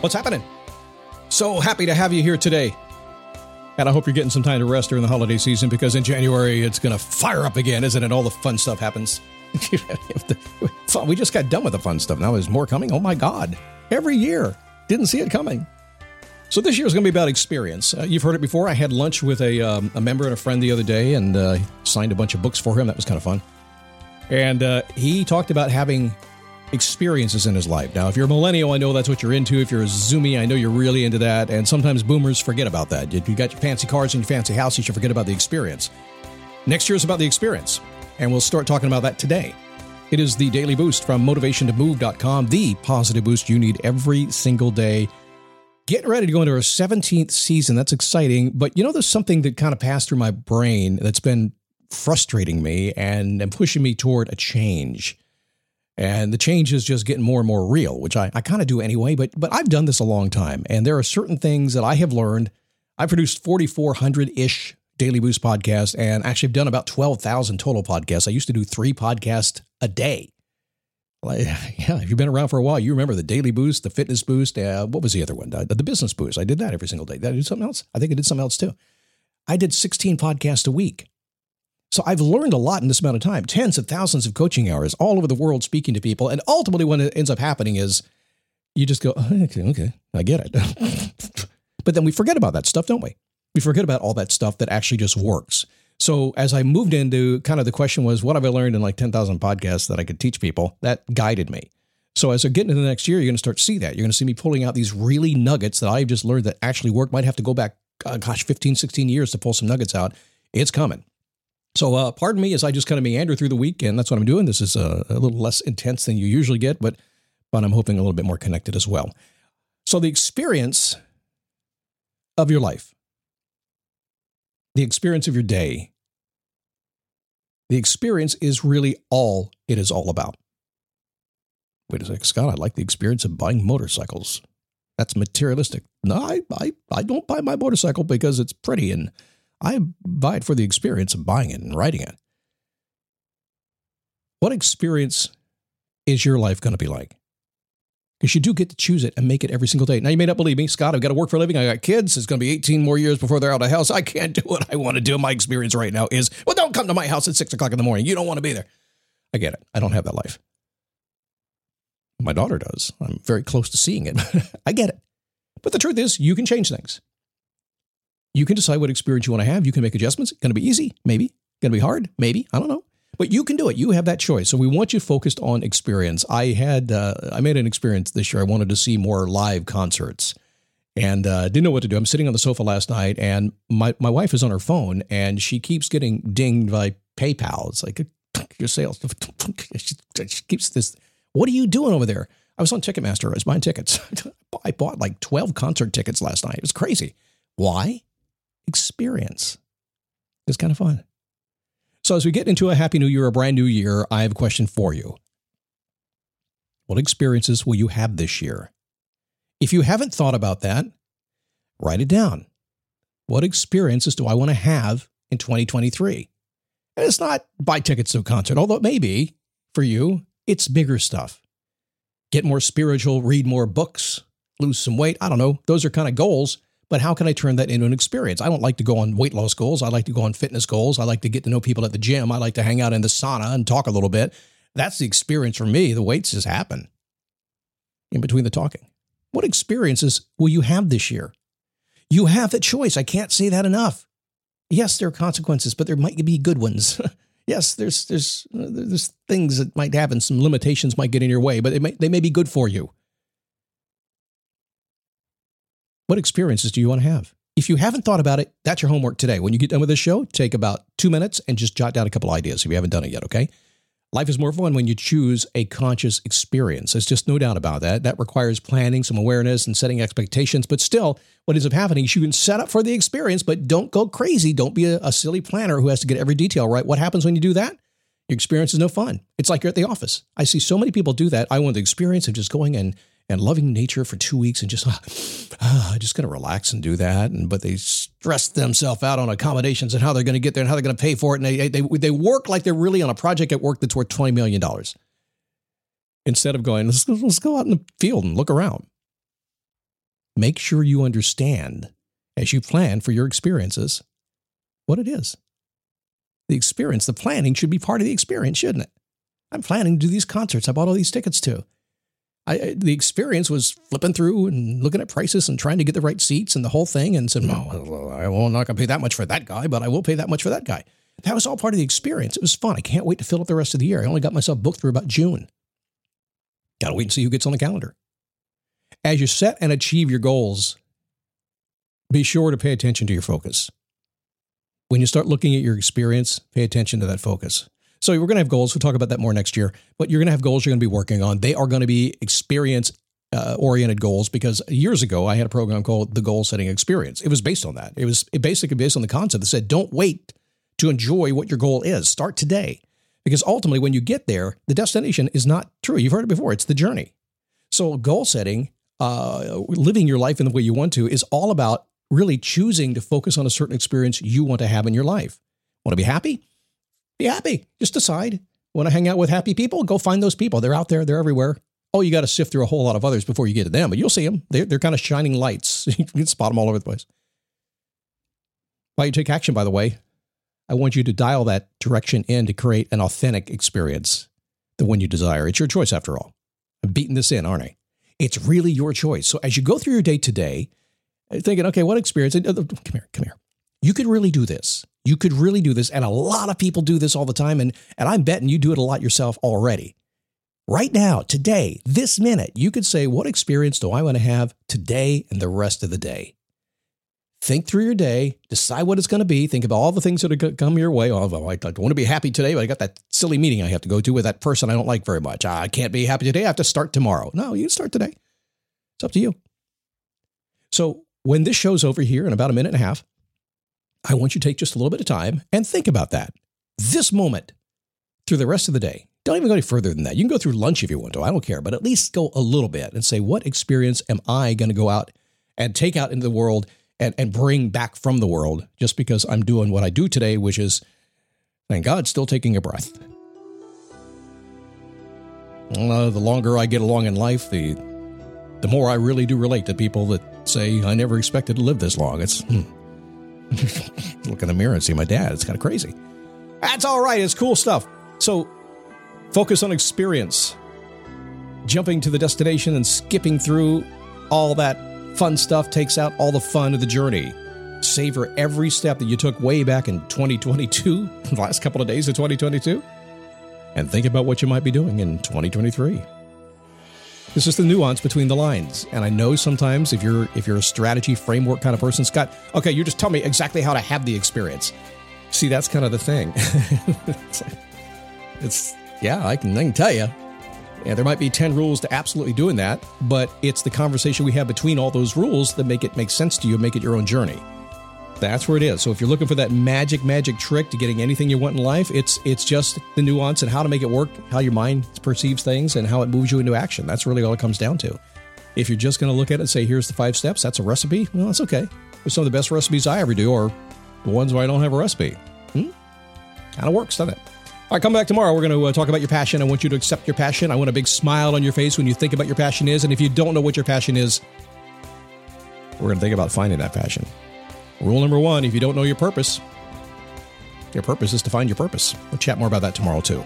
What's happening? So happy to have you here today. And I hope you're getting some time to rest during the holiday season because in January it's going to fire up again, isn't it? All the fun stuff happens. we just got done with the fun stuff. Now there's more coming. Oh my God. Every year. Didn't see it coming. So this year is going to be about experience. Uh, you've heard it before. I had lunch with a, um, a member and a friend the other day and uh, signed a bunch of books for him. That was kind of fun. And uh, he talked about having experiences in his life. Now, if you're a millennial, I know that's what you're into. If you're a Zoomy, I know you're really into that. And sometimes boomers forget about that. If you got your fancy cars and your fancy house, you should forget about the experience. Next year is about the experience, and we'll start talking about that today. It is the daily boost from motivationtomove.com, the positive boost you need every single day. Getting ready to go into our 17th season. That's exciting. But you know, there's something that kind of passed through my brain that's been frustrating me and, and pushing me toward a change. And the change is just getting more and more real, which I, I kind of do anyway, but but I've done this a long time. And there are certain things that I have learned. I produced 4,400-ish Daily Boost podcasts and actually have done about 12,000 total podcasts. I used to do three podcasts a day. Like, yeah, if you've been around for a while, you remember the Daily Boost, the Fitness Boost. Uh, what was the other one? The, the Business Boost. I did that every single day. Did I do something else? I think I did something else too. I did 16 podcasts a week. So I've learned a lot in this amount of time, tens of thousands of coaching hours all over the world speaking to people. And ultimately, what ends up happening is you just go, oh, okay, okay, I get it. but then we forget about that stuff, don't we? We forget about all that stuff that actually just works. So as I moved into kind of the question was, what have I learned in like 10,000 podcasts that I could teach people? That guided me. So as I get into the next year, you're going to start to see that. You're going to see me pulling out these really nuggets that I've just learned that actually work. Might have to go back, uh, gosh, 15, 16 years to pull some nuggets out. It's coming. So, uh, pardon me as I just kind of meander through the week, and that's what I'm doing. This is a, a little less intense than you usually get, but but I'm hoping a little bit more connected as well. So, the experience of your life, the experience of your day, the experience is really all it is all about. Wait a second, Scott. I like the experience of buying motorcycles. That's materialistic. No, I, I, I don't buy my motorcycle because it's pretty and I buy it for the experience of buying it and writing it. What experience is your life going to be like? Because you do get to choose it and make it every single day. Now, you may not believe me, Scott. I've got to work for a living. I got kids. It's going to be 18 more years before they're out of house. I can't do what I want to do. My experience right now is, well, don't come to my house at six o'clock in the morning. You don't want to be there. I get it. I don't have that life. My daughter does. I'm very close to seeing it. I get it. But the truth is, you can change things. You can decide what experience you want to have. You can make adjustments. Going to be easy, maybe. Going to be hard, maybe. I don't know. But you can do it. You have that choice. So we want you focused on experience. I had uh, I made an experience this year. I wanted to see more live concerts, and uh, didn't know what to do. I'm sitting on the sofa last night, and my my wife is on her phone, and she keeps getting dinged by PayPal. It's like your sales. she keeps this. What are you doing over there? I was on Ticketmaster. I was buying tickets. I bought like 12 concert tickets last night. It was crazy. Why? Experience. It's kind of fun. So, as we get into a happy new year, a brand new year, I have a question for you. What experiences will you have this year? If you haven't thought about that, write it down. What experiences do I want to have in 2023? And it's not buy tickets to a concert, although it may be for you. It's bigger stuff. Get more spiritual, read more books, lose some weight. I don't know. Those are kind of goals. But how can I turn that into an experience? I don't like to go on weight loss goals. I like to go on fitness goals. I like to get to know people at the gym. I like to hang out in the sauna and talk a little bit. That's the experience for me. The weights just happen in between the talking. What experiences will you have this year? You have the choice. I can't say that enough. Yes, there are consequences, but there might be good ones. yes, there's there's uh, there's things that might happen. Some limitations might get in your way, but they may they may be good for you. What experiences do you want to have? If you haven't thought about it, that's your homework today. When you get done with this show, take about two minutes and just jot down a couple ideas if you haven't done it yet, okay? Life is more fun when you choose a conscious experience. There's just no doubt about that. That requires planning, some awareness, and setting expectations. But still, what ends up happening is you can set up for the experience, but don't go crazy. Don't be a, a silly planner who has to get every detail right. What happens when you do that? Your experience is no fun. It's like you're at the office. I see so many people do that. I want the experience of just going and and loving nature for two weeks and just uh, just going to relax and do that. And but they stress themselves out on accommodations and how they're going to get there and how they're going to pay for it. And they, they they work like they're really on a project at work that's worth twenty million dollars. Instead of going, let's let's go out in the field and look around. make sure you understand as you plan for your experiences what it is. The experience, the planning should be part of the experience, shouldn't it? I'm planning to do these concerts I bought all these tickets to. I, the experience was flipping through and looking at prices and trying to get the right seats and the whole thing and said, well, I will not going to pay that much for that guy, but I will pay that much for that guy. That was all part of the experience. It was fun. I can't wait to fill up the rest of the year. I only got myself booked through about June. Got to wait and see who gets on the calendar. As you set and achieve your goals, be sure to pay attention to your focus. When you start looking at your experience, pay attention to that focus. So we're going to have goals. We'll talk about that more next year. But you're going to have goals you're going to be working on. They are going to be experience uh, oriented goals because years ago I had a program called the Goal Setting Experience. It was based on that. It was basically based on the concept that said, don't wait to enjoy what your goal is. Start today. Because ultimately, when you get there, the destination is not true. You've heard it before, it's the journey. So, goal setting, uh, living your life in the way you want to, is all about really choosing to focus on a certain experience you want to have in your life. Want to be happy? Be happy. Just decide. Want to hang out with happy people? Go find those people. They're out there, they're everywhere. Oh, you got to sift through a whole lot of others before you get to them, but you'll see them. They're, they're kind of shining lights. you can spot them all over the place. While you take action, by the way, I want you to dial that direction in to create an authentic experience, the one you desire. It's your choice, after all. I'm beating this in, aren't I? It's really your choice. So as you go through your day today, thinking, okay, what experience? Uh, come here, come here. You could really do this. You could really do this. And a lot of people do this all the time. And, and I'm betting you do it a lot yourself already. Right now, today, this minute, you could say, what experience do I want to have today and the rest of the day? think through your day, decide what it's going to be, think about all the things that are gonna come your way. Oh, I want to be happy today, but I got that silly meeting I have to go to with that person I don't like very much. I can't be happy today. I have to start tomorrow. No, you start today. It's up to you. So when this show's over here in about a minute and a half, I want you to take just a little bit of time and think about that. This moment through the rest of the day. Don't even go any further than that. You can go through lunch if you want to. I don't care, but at least go a little bit and say, what experience am I going to go out and take out into the world and, and bring back from the world just because I'm doing what I do today, which is, thank God, still taking a breath. Uh, the longer I get along in life, the the more I really do relate to people that say I never expected to live this long. It's hmm. look in the mirror and see my dad. It's kind of crazy. That's all right. It's cool stuff. So focus on experience. Jumping to the destination and skipping through all that Fun stuff takes out all the fun of the journey. Savor every step that you took way back in 2022, the last couple of days of 2022, and think about what you might be doing in 2023. This is the nuance between the lines. And I know sometimes if you're if you're a strategy framework kind of person, Scott, okay, you just tell me exactly how to have the experience. See, that's kind of the thing. it's, it's yeah, I can I can tell you. And there might be 10 rules to absolutely doing that, but it's the conversation we have between all those rules that make it make sense to you, make it your own journey. That's where it is. So if you're looking for that magic, magic trick to getting anything you want in life, it's it's just the nuance and how to make it work, how your mind perceives things, and how it moves you into action. That's really all it comes down to. If you're just going to look at it and say, "Here's the five steps," that's a recipe. Well, that's okay. Some of the best recipes I ever do, or the ones where I don't have a recipe. Hmm? Kind of works, doesn't it? All right, come back tomorrow. We're going to uh, talk about your passion. I want you to accept your passion. I want a big smile on your face when you think about your passion is. And if you don't know what your passion is, we're going to think about finding that passion. Rule number one if you don't know your purpose, your purpose is to find your purpose. We'll chat more about that tomorrow, too.